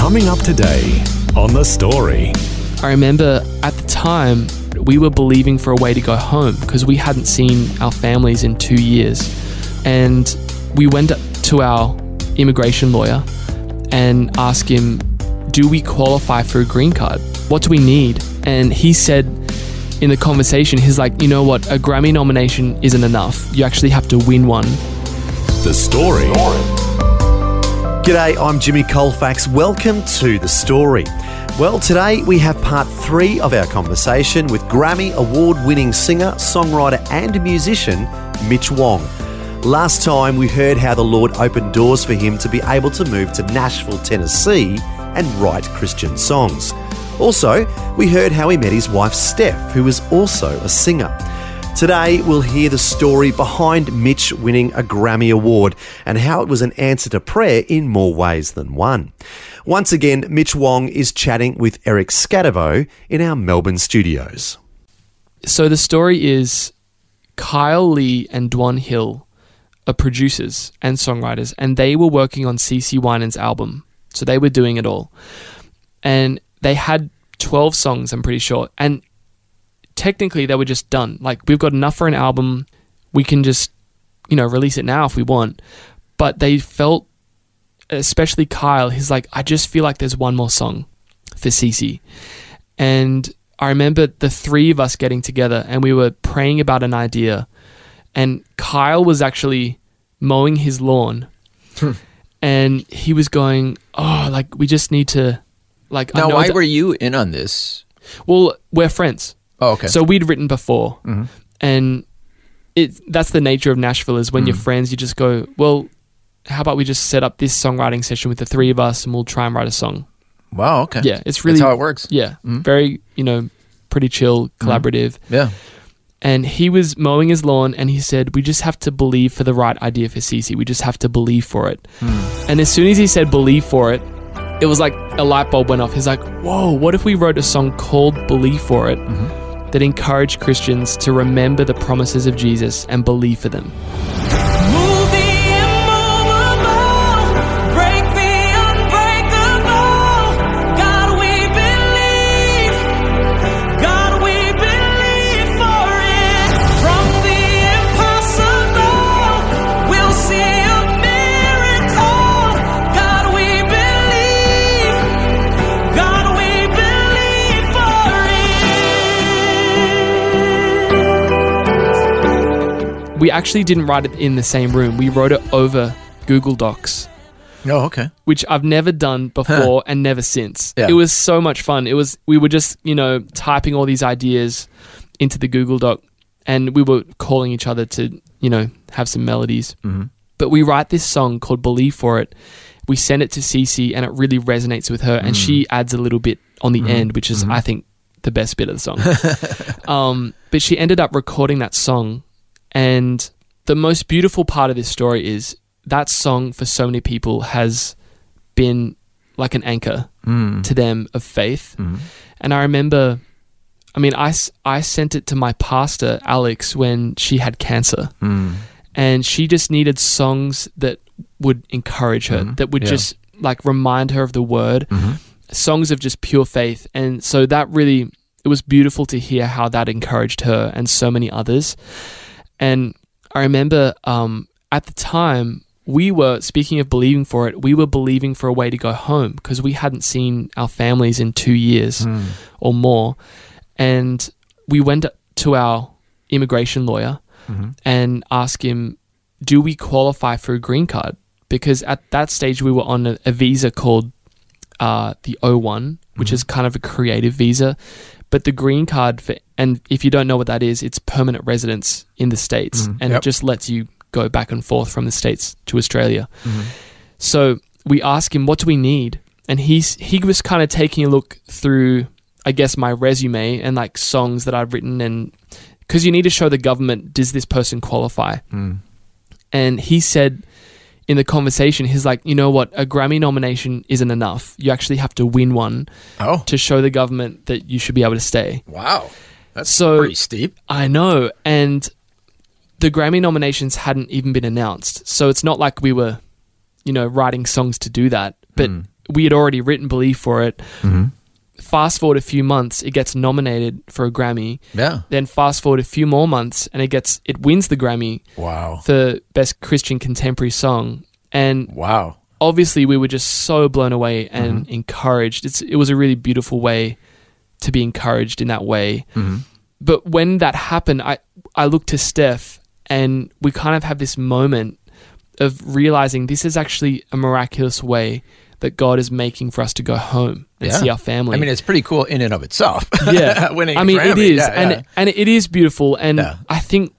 Coming up today on The Story. I remember at the time we were believing for a way to go home because we hadn't seen our families in two years. And we went to our immigration lawyer and asked him, Do we qualify for a green card? What do we need? And he said in the conversation, he's like, You know what? A Grammy nomination isn't enough. You actually have to win one. The Story. G'day, I'm Jimmy Colfax. Welcome to The Story. Well, today we have part three of our conversation with Grammy award winning singer, songwriter, and musician Mitch Wong. Last time we heard how the Lord opened doors for him to be able to move to Nashville, Tennessee and write Christian songs. Also, we heard how he met his wife Steph, who is also a singer. Today, we'll hear the story behind Mitch winning a Grammy Award and how it was an answer to prayer in more ways than one. Once again, Mitch Wong is chatting with Eric Scatavo in our Melbourne studios. So the story is Kyle Lee and Dwan Hill are producers and songwriters, and they were working on CeCe Winans' album. So they were doing it all. And they had 12 songs, I'm pretty sure. And technically, they were just done. Like, we've got enough for an album. We can just, you know, release it now if we want. But they felt, especially Kyle, he's like, I just feel like there's one more song for CeCe. And I remember the three of us getting together and we were praying about an idea. And Kyle was actually mowing his lawn. Hmm. and he was going, Oh, like, we just need to. Like, I Now, know why that- were you in on this? well, we're friends. Oh, okay. So we'd written before, Mm-hmm. and it that's the nature of Nashville is when you're Mm. friends, you just go, well, how about we just set up this songwriting session with the three of us, and we'll try and write a song. wow, okay. Yeah, it's really That's how it works. yeah, Mhm. very you know pretty chill, Mm-hmm. collaborative. Yeah. And he was mowing his lawn, and he said, "We just have to believe for the right idea for CeCe. We just have to believe for it." Hmm. And as soon as he said "believe for it," it was like a light bulb went off. He's like, "Whoa! What if we wrote a song called Believe for It?" Mm-hmm. That encourage Christians to remember the promises of Jesus and believe for them. We actually didn't write it in the same room. We wrote it over Google Docs. Oh, okay. which I've never done before and never since. Yeah. It was so much fun. It was we were just, you know, typing all these ideas into the Google Doc and we were calling each other to, you know, have some melodies. Mm-hmm. But we write this song called Believe for It. We send it to Cece and it really resonates with her and she adds a little bit on the end, which is I think the best bit of the song. um, but she ended up recording that song and the most beautiful part of this story is that song for so many people has been like an anchor Mm. to them of faith. Mm-hmm. And I remember, I mean, I, I sent it to my pastor, Alex, when she had cancer. Mm. And she just needed songs that would encourage her, Mhm. that would Yeah. just like remind her of the word, Mhm. songs of just pure faith. And so that really, it was beautiful to hear how that encouraged her and so many others. And I remember um, at the time, we were, speaking of believing for it, we were believing for a way to go home because we hadn't seen our families in two years Mm. or more. And we went to our immigration lawyer Mhm. and asked him, Do we qualify for a green card? Because at that stage, we were on a, a visa called uh, the O1, which is kind of a creative visa. But the green card, for, and if you don't know what that is, it's permanent residence in the States. Mhm. And Yep. it just lets you go back and forth from the States to Australia. Mhm. So we asked him, "What do we need?" And he's he was kind of taking a look through, I guess, my resume and like songs that I've written, and because you need to show the government, does this person qualify? And he said in the conversation, he's like, you know what, a Grammy nomination isn't enough. You actually have to win one Oh, to show the government that you should be able to stay. wow. That's So- pretty steep. I know. And the Grammy nominations hadn't even been announced. So it's not like we were, you know, writing songs to do that. But mm. we had already written Believe for it. Mm-hmm. Fast forward a few months, it gets nominated for a Grammy. Yeah. Then fast forward a few more months and it gets it wins the Grammy Wow. for best Christian contemporary song. And Wow. obviously we were just so blown away and mm-hmm. encouraged. It's it was a really beautiful way to be encouraged in that way. Mm-hmm. But when that happened, I I looked to Steph and we kind of have this moment of realizing this is actually a miraculous way that God is making for us to go home and Yeah. see our family. I mean, it's pretty cool in and of itself. yeah, Winning I mean, it Grammy. is, Yeah, and yeah. and it is beautiful, and. I think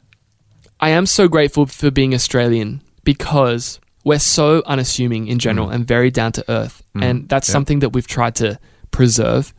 I am so grateful for being Australian because we're so unassuming in general and very down to earth, and that's Mm. Something that we've tried to preserve.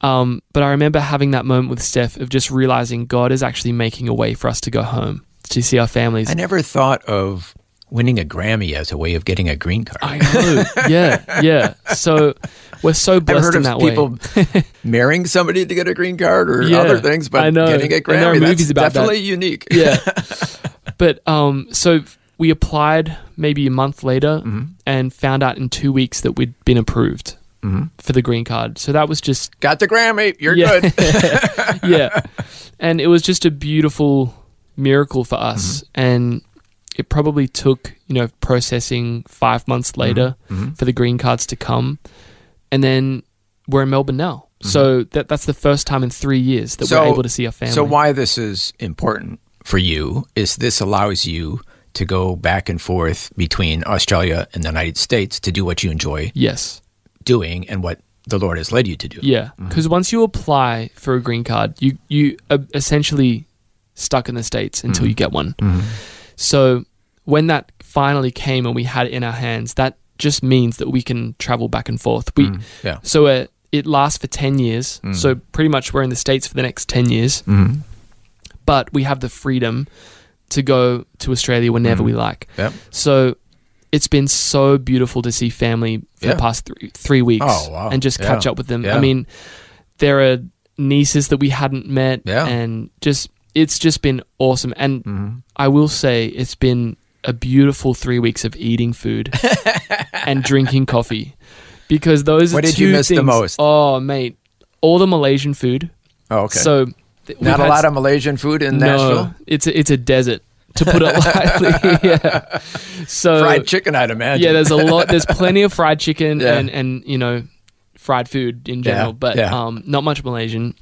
Um, but I remember having that moment with Steph of just realizing God is actually making a way for us to go home to see our families. I never thought of winning a Grammy as a way of getting a green card. I know, yeah, yeah. So we're so blessed I've heard in of that way. people marrying somebody to get a green card or Yeah, other things, but I know. getting a And there are Grammy, movies about that. definitely unique. yeah. but um, so we applied maybe a month later Mm-hmm. and found out in two weeks that we'd been approved for the green card. So that was just Got the Grammy. You're Yeah. good. yeah, and it was just a beautiful miracle for us, Mm-hmm. and it probably took you know processing five months later Mm-hmm. for the green cards to come, and then we're in Melbourne now. So that that's the first time in three years that Mm-hmm. So- we're able to see our family. So why this is important for you is this allows you to go back and forth between Australia and the United States to do what you enjoy Yes. doing and what the Lord has led you to do. Yeah, Mm-hmm. because once you apply for a green card, you you are essentially stuck in the states Mm-hmm. until you get one. So when that finally came and we had it in our hands, that just means that we can travel back and forth. We Mm, Yeah. so uh, it lasts for ten years. So pretty much we're in the states for the next ten years, Mm-hmm. but we have the freedom to go to Australia whenever we like. Yep. So it's been so beautiful to see family for Yeah. the past three, three weeks Oh, wow. and just catch Yeah. up with them. I mean, there are nieces that we hadn't met, and just it's just been awesome. And Mm-hmm. I will say it's been a beautiful three weeks of eating food and drinking coffee because those are did two you miss the things- most? Oh, mate, all the Malaysian food. Oh, okay. So Not a lot of Malaysian food in no, Nashville. it's a, it's a desert to put it lightly. yeah. So Fried chicken, I'd imagine. yeah, there's a lot. There's plenty of fried chicken Yeah. and and you know, fried food in general, Yeah, but yeah. Mm. um, not much Malaysian.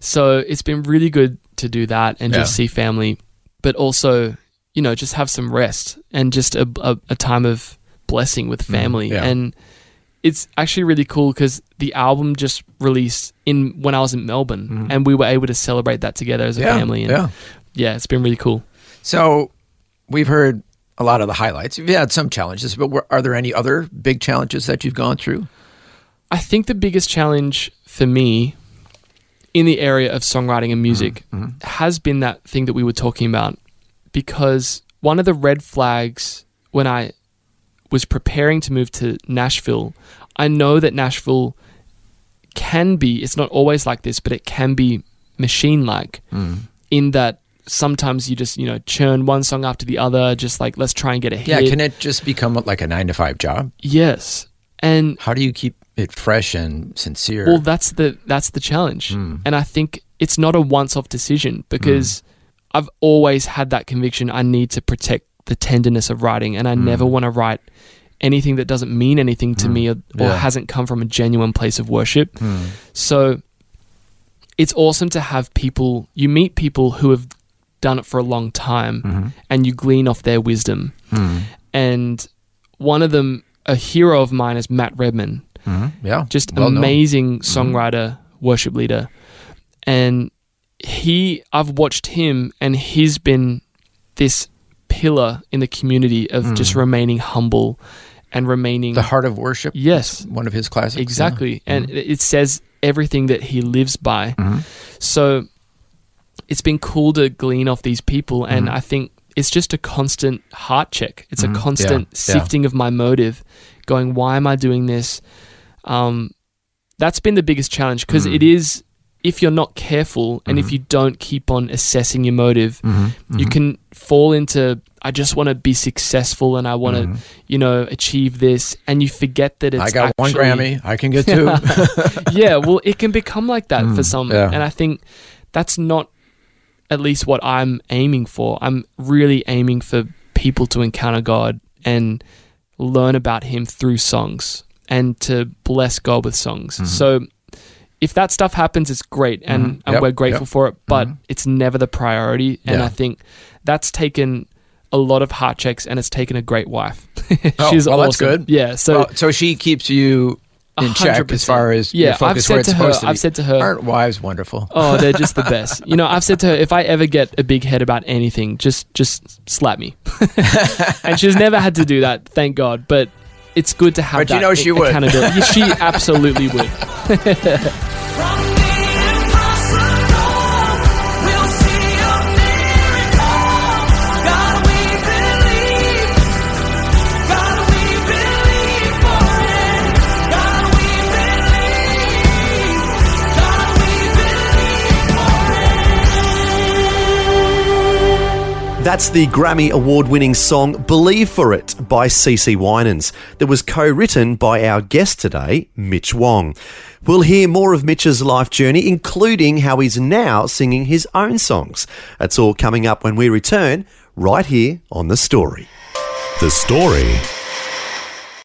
So it's been really good to do that and just see family, but also you know just have some rest and just a a, a time of blessing with family Mm, yeah. and. It's actually really cool because the album just released in when I was in Melbourne, and we were able to celebrate that together as a. Yeah, family. And yeah. yeah, it's been really cool. So we've heard a lot of the highlights. You've had some challenges, but were, are there any other big challenges that you've gone through? I think the biggest challenge for me in the area of songwriting and music mm-hmm. Mm-hmm. has been that thing that we were talking about because one of the red flags when I was preparing to move to Nashville, I know that Nashville can be, it's not always like this, but it can be machine like mm. in that sometimes you just, you know, churn one song after the other, just like, let's try and get a hit. Yeah, can it just become like a nine to five job? yes. And How do you keep it fresh and sincere? Well, that's the that's the challenge, hmm. and I think it's not a once-off decision because hmm. I've always had that conviction. I need to protect the tenderness of writing, and I hmm. never want to write anything that doesn't mean anything to me or, or Yeah. hasn't come from a genuine place of worship. So it's awesome to have people. You meet people who have done it for a long time, mm-hmm. and you glean off their wisdom. And one of them, a hero of mine, is Matt Redman Mm-hmm. yeah, just well known. amazing mm-hmm. songwriter, worship leader. And he, I've watched him, and he's been this pillar in the community of mm-hmm. just remaining humble and remaining The Heart of Worship. Yes. one of his classics. yeah. Exactly. And it it says everything that he lives by. So it's been cool to glean off these people. And I think it's just a constant heart check. It's a constant Yeah. Yeah. sifting of my motive, going, why am I doing this? Um, that's been the biggest challenge because it mm. is, if you're not careful and if mm-hmm. you don't keep on assessing your motive, mm-hmm. Mm-hmm. you can fall into, I just want to be successful and I want to, you know, achieve this. And you forget that it's I got one Grammy. I can get two. yeah, well, it can become like that for mm, some, Mm, yeah. and I think that's not at least what I'm aiming for. I'm really aiming for people to encounter God and learn about Him through songs and to bless God with songs. Mm-hmm. So. If that stuff happens, it's great, and, and Yep, we're grateful yep. Mm-hmm. for it. But it's never the priority, and Yeah. I think that's taken a lot of heart checks, and it's taken a great wife. Oh, She's well, awesome. that's good. Yeah, so Well, so she keeps you in check 100%. as far as Yeah, I've said to her- to. I've said to her- aren't wives wonderful? Oh, they're just the best. You know, I've said to her, if I ever get a big head about anything, just just slap me. and she's never had to do that, thank God. But it's good to have But you that know she would. accountability. Yeah, she absolutely would. That's the Grammy Award winning song Believe for It by CeCe Winans that was co written by our guest today, Mitch Wong. We'll hear more of Mitch's life journey, including how he's now singing his own songs. That's all coming up when we return right here on The Story. The Story.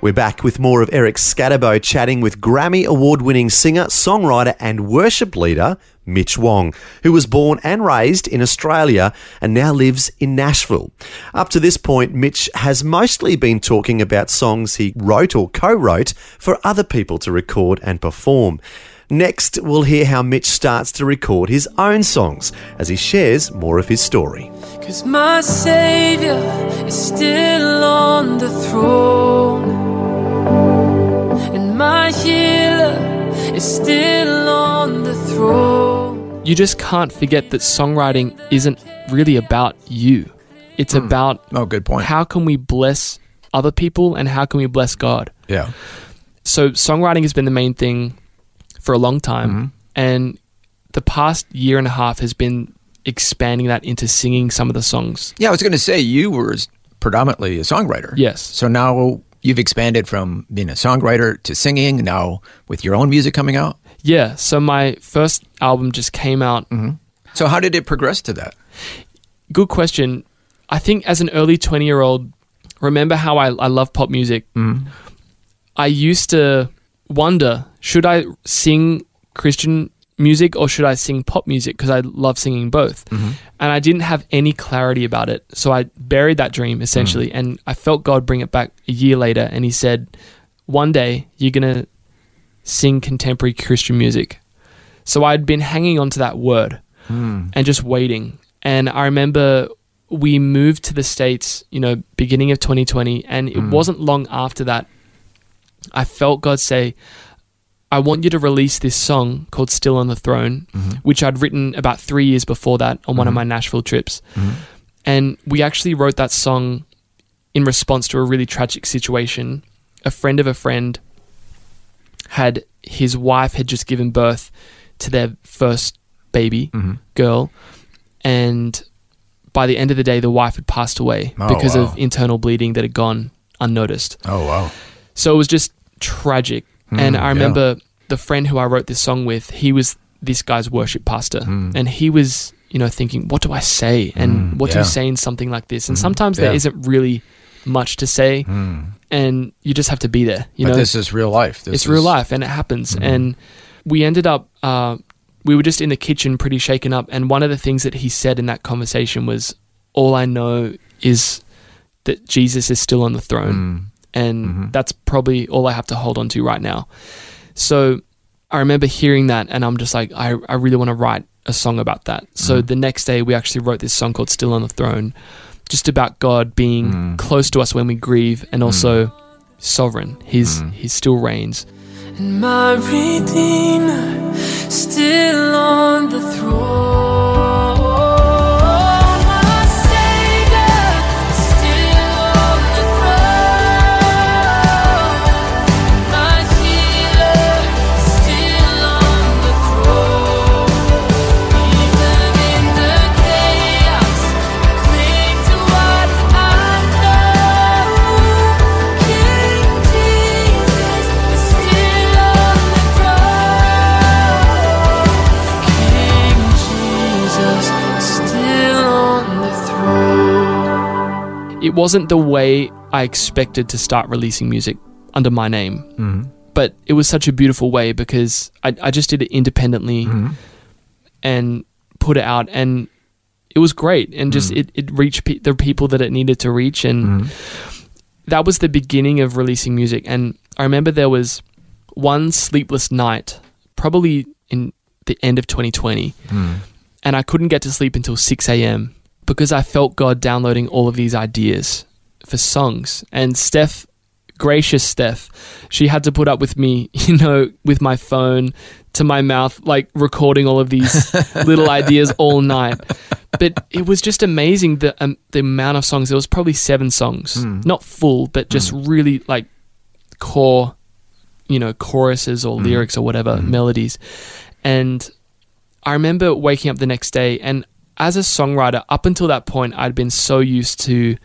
We're back with more of Eric Scatterbo chatting with Grammy Award winning singer, songwriter, and worship leader Mitch Wong, who was born and raised in Australia and now lives in Nashville. Up to this point, Mitch has mostly been talking about songs he wrote or co wrote for other people to record and perform. Next, we'll hear how Mitch starts to record his own songs as he shares more of his story. Cause my Savior is still on the throne, and my healer is still on the throne. You just can't forget that songwriting isn't really about you. It's hmm. about Oh, good point. how can we bless other people and how can we bless God. yeah. so songwriting has been the main thing for a long time Mm-hmm. and the past year and a half has been expanding that into singing some of the songs Yeah, I was going to say you were predominantly a songwriter. Yes. So now you've expanded from being a songwriter to singing. Now with your own music coming out. yeah so my first album just came out So how did it progress to that? good question i think as an early 20 year old remember how i, I love pop music i used to wonder should i sing christian music or should i sing pop music? Because i love singing both. Mm-hmm. And i didn't have any clarity about it. So i buried that dream essentially. Mm. And i felt god bring it back a year later and he said one day you're going to sing contemporary christian music. So i'd been hanging on to that word hmm. and just waiting. And I remember we moved to the States, you know, beginning of 2020. And it hmm. wasn't long after that, I felt God say, I want you to release this song called Still on the Throne, mm-hmm. which I'd written about three years before that on one of mm-hmm. my Nashville trips. Mm-hmm. And we actually wrote that song in response to a really tragic situation. A friend of a friend had his wife had just given birth to their first baby girl and by the end of the day the wife had passed away Oh, because wow. of internal bleeding that had gone unnoticed Oh wow. so it was just tragic. Hmm, and i remember the friend who i wrote this song with he was this guy's worship pastor. Hmm. And he was you know thinking what do i say? Hmm, and what do you say in something like this? And sometimes there Yeah. isn't really much to say and you just have to be there you but know? this is real life. This it's real life and it happens. And we ended up uh, we were just in the kitchen pretty shaken up and one of the things that he said in that conversation was all i know is that jesus is still on the throne and mm-hmm. that's probably all i have to hold on to right now. So i remember hearing that and i'm just like i, I really want to write a song about that. So mm-hmm. the next day we actually wrote this song called still on the throne just about god being mm. close to us when we grieve and mm. also sovereign. He's mm. he still reigns. And my Redeemer still on the throne. Wasn't the way I expected to start releasing music under my name. Mm-hmm. But it was such a beautiful way because I, I just did it independently mm-hmm. and put it out, and it was great. And just mm. it, it reached pe- the people that it needed to reach. And mm-hmm. that was the beginning of releasing music. And I remember there was one sleepless night, probably in the end of 2020, mm. and I couldn't get to sleep until 6 a.m. because I felt God downloading all of these ideas for songs. And Steph, gracious Steph, she had to put up with me, you know, with my phone to my mouth, like recording all of these little ideas all night. But it was just amazing the um, the amount of songs. There was probably seven songs, hmm. not full, but just hmm. really like core, you know, choruses or hmm. lyrics or whatever melodies. And I remember waking up the next day, and as a songwriter, up until that point, I'd been so used to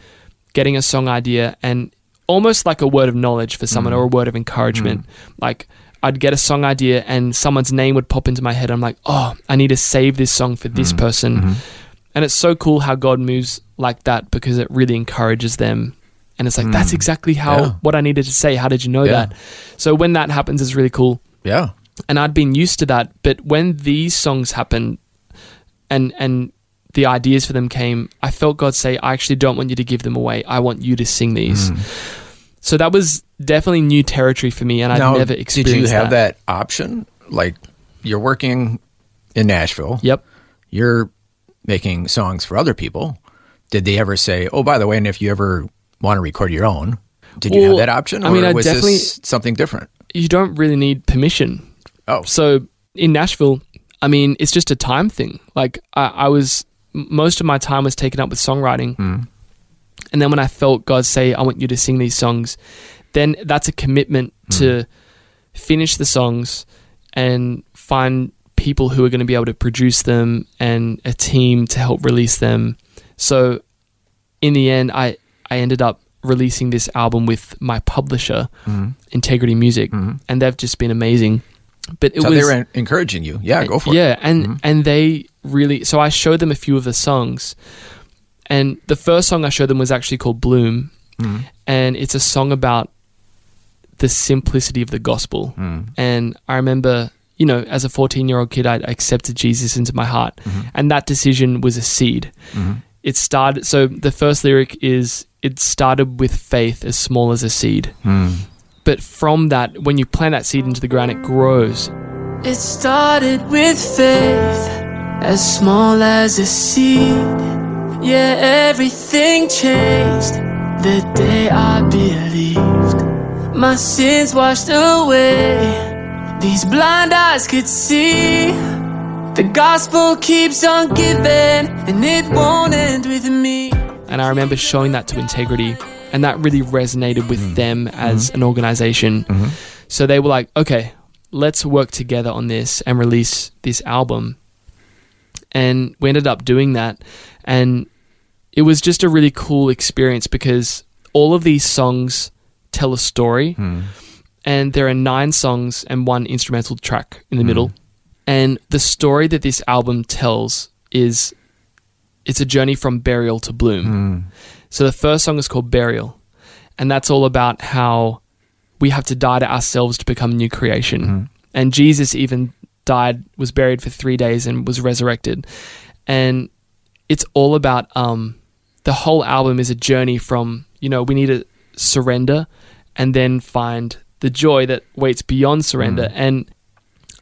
getting a song idea and almost like a word of knowledge for someone or a mm. word of encouragement. Mm. Like, I'd get a song idea and someone's name would pop into my head. I'm like, oh, I need to save this song for this mm. person. Mm-hmm. And it's so cool how God moves like that because it really encourages them. And it's like, that's exactly how Yeah. what I needed to say. How did you know Yeah. that? So when that happens, it's really cool Yeah. and I'd been used to that. But when these songs happened, and and the ideas for them came, I felt God say, "I actually don't want you to give them away. I want you to sing these." Hmm. So that was definitely new territory for me, and I'd now, never did you have that. option? Like, you're working in Nashville. Yep. You're making songs for other people. Did they ever say, "Oh, by the way, and if you ever want to record your own, did you have that option?" Or I mean, I was definitely- this something different? You don't really need permission. Oh, So in Nashville, I mean, it's just a time thing. Like I, I was, most of my time was taken up with songwriting, hmm. and then when I felt God say, "I want you to sing these songs," then that's a commitment hmm. to finish the songs and find people who are going to be able to produce them and a team to help release them. So in the end, I I ended up releasing this album with my publisher, hmm. Integrity Music, and they've just been amazing. But it so was they were encouraging you. Yeah, go for yeah, it. Yeah, and mm-hmm. and they really. So I showed them a few of the songs, and the first song I showed them was actually called Bloom, mm-hmm. and it's a song about the simplicity of the gospel. Mm-hmm. And I remember, you know, as a fourteen-year-old kid, I accepted Jesus into my heart, and that decision was a seed. It started. So the first lyric is, "It started with faith as small as a seed." Hmm. But from that, when you plant that seed into the ground, it grows It started with faith, as small as a seed. Yeah, everything changed the day I believed. My sins washed away, these blind eyes could see. The gospel keeps on giving, and it won't end with me. And I remember showing that to Integrity, and that really resonated with mm-hmm. them as mm-hmm. an organization. Mm-hmm. So they were like, okay, let's work together on this and release this album. And we ended up doing that. And it was just a really cool experience because all of these songs tell a story. Mm. And there are nine songs and one instrumental track in the middle. Mm. And the story that this album tells is it's a journey from burial to bloom. Mm. So the first song is called Burial, and that's all about how we have to die to ourselves to become a new creation. And Jesus even died, was buried for three days, and was resurrected. And it's all about um, the whole album is a journey from you know we need to surrender and then find the joy that waits beyond surrender. And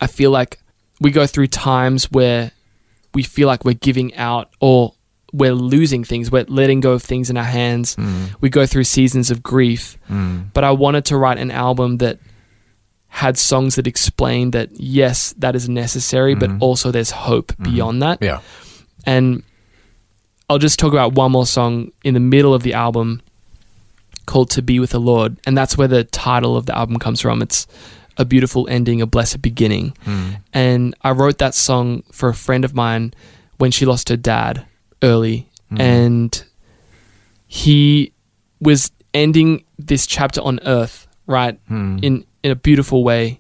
I feel like we go through times where we feel like we're giving out or we're losing things, we're letting go of things in our hands. Hmm. We go through seasons of grief. Hmm. But I wanted to write an album that had songs that explained that yes, that is necessary, but mm-hmm. also there's hope mm-hmm. beyond that. Yeah. And I'll just talk about one more song in the middle of the album called To Be with the Lord. And that's where the title of the album comes from. It's a beautiful ending, a blessed beginning. Hmm. And I wrote that song for a friend of mine when she lost her dad early. Mm. And he was ending this chapter on earth, right? Hmm. In in a beautiful way.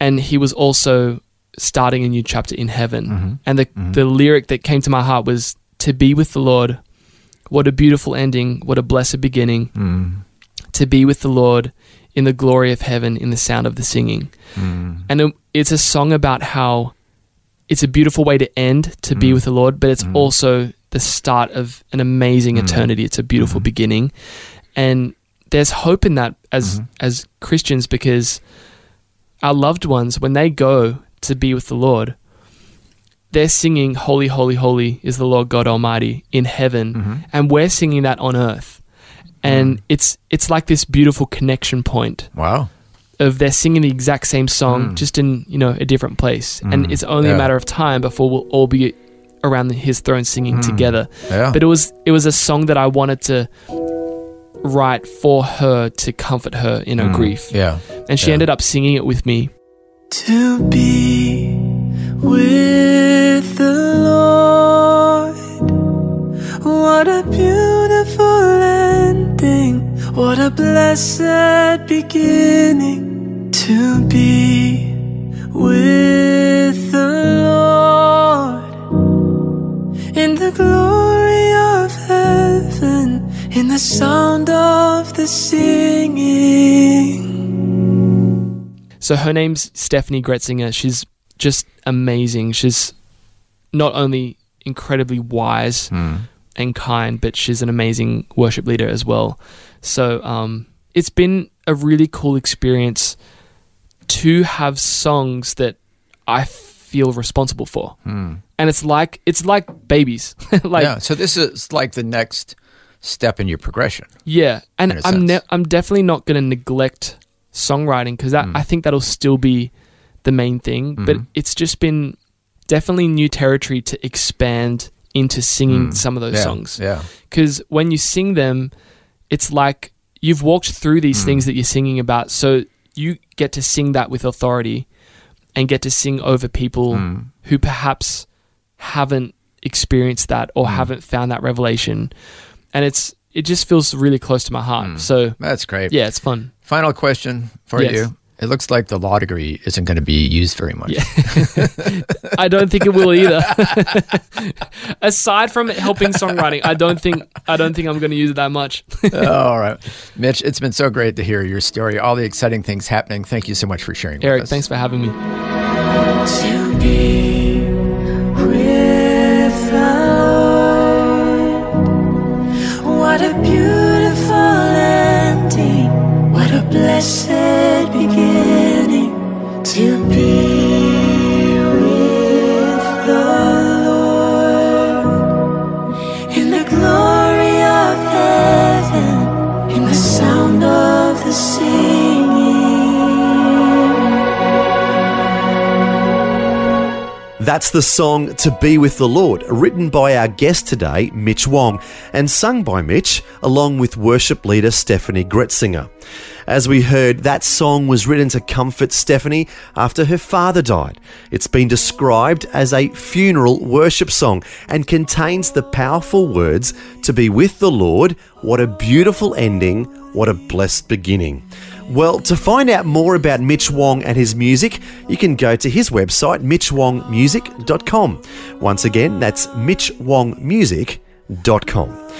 And he was also starting a new chapter in heaven. Mm-hmm. And the mm-hmm. the lyric that came to my heart was to be with the Lord. What a beautiful ending, what a blessed beginning. Mm. To be with the Lord in the glory of heaven in the sound of the singing. Mm. And it- it's a song about how it's a beautiful way to end to be mm. with the Lord, but it's mm. also the start of an amazing mm. eternity. It's a beautiful mm-hmm. beginning. And there's hope in that as mm-hmm. as Christians because our loved ones when they go to be with the Lord, they're singing holy holy holy is the Lord God Almighty in heaven mm-hmm. and we're singing that on earth. And it's it's like this beautiful connection point Wow. Of they're singing the exact same song, mm. just in you know a different place, and mm. it's only Yeah. a matter of time before we'll all be around the- His throne singing mm. together. Yeah. But it was it was a song that I wanted to write for her to comfort her in her grief, Yeah. and she Yeah. ended up singing it with me. to be with the Lord. What a beautiful ending. What a blessed beginning to be with the Lord in the glory of heaven, in the sound of the singing. So her name's Steffany Gretzinger. She's just amazing. She's not only incredibly wise hmm. and kind, but she's an amazing worship leader as well. So um, it's been a really cool experience to have songs that I feel responsible for, hmm. and it's like it's like babies, like yeah. So this is like the next step in your progression. Yeah, and I'm ne- I'm definitely not going to neglect songwriting because that hmm. I think that'll still be the main thing. But mm-hmm. it's just been definitely new territory to expand into singing hmm. some of those Yeah. songs. Yeah. Because when you sing them, it's like you've walked through these hmm. things that you're singing about, so you get to sing that with authority and get to sing over people hmm. who perhaps haven't experienced that or hmm. haven't found that revelation. And it's it just feels really close to my heart. So That's great. yeah, it's fun. Final question for Yes. you. It looks like the law degree isn't going to be used very much. I don't think it will either. Aside from helping songwriting, I don't think I don't think I'm going to use it that much. All right. Mitch, it's been so great to hear your story, all the exciting things happening. Thank you so much for sharing Eric, with us. thanks for having me. to be with the Lord. What a beautiful ending. What a blessed That's the song To Be With the Lord, written by our guest today, Mitch Wong, and sung by Mitch along with worship leader Steffany Gretzinger. As we heard, that song was written to comfort Steffany after her father died. It's been described as a funeral worship song and contains the powerful words To be with the Lord, what a beautiful ending, what a blessed beginning. Well, to find out more about Mitch Wong and his music, you can go to his website, mitchwongmusic.com. Once again, that's mitchwongmusic.com.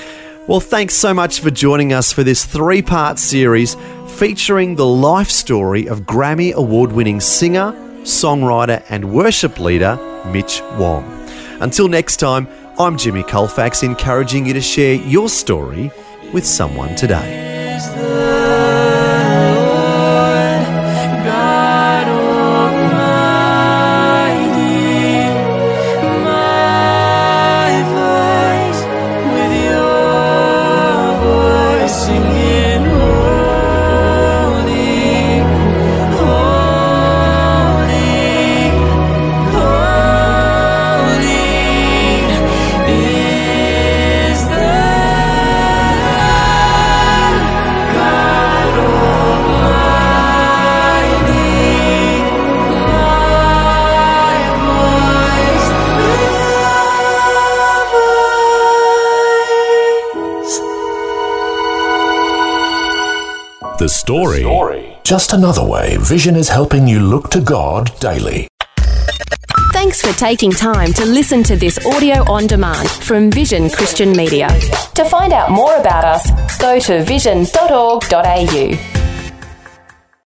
Well, thanks so much for joining us for this three part series featuring the life story of Grammy Award winning singer, songwriter, and worship leader Mitch Wong. Until next time, I'm Jimmy Colfax, encouraging you to share your story with someone today. Your voice. The story. Just another way Vision is helping you look to God daily. Thanks for taking time to listen to this audio on demand from Vision Christian Media. To find out more about us, go to vision.org.au.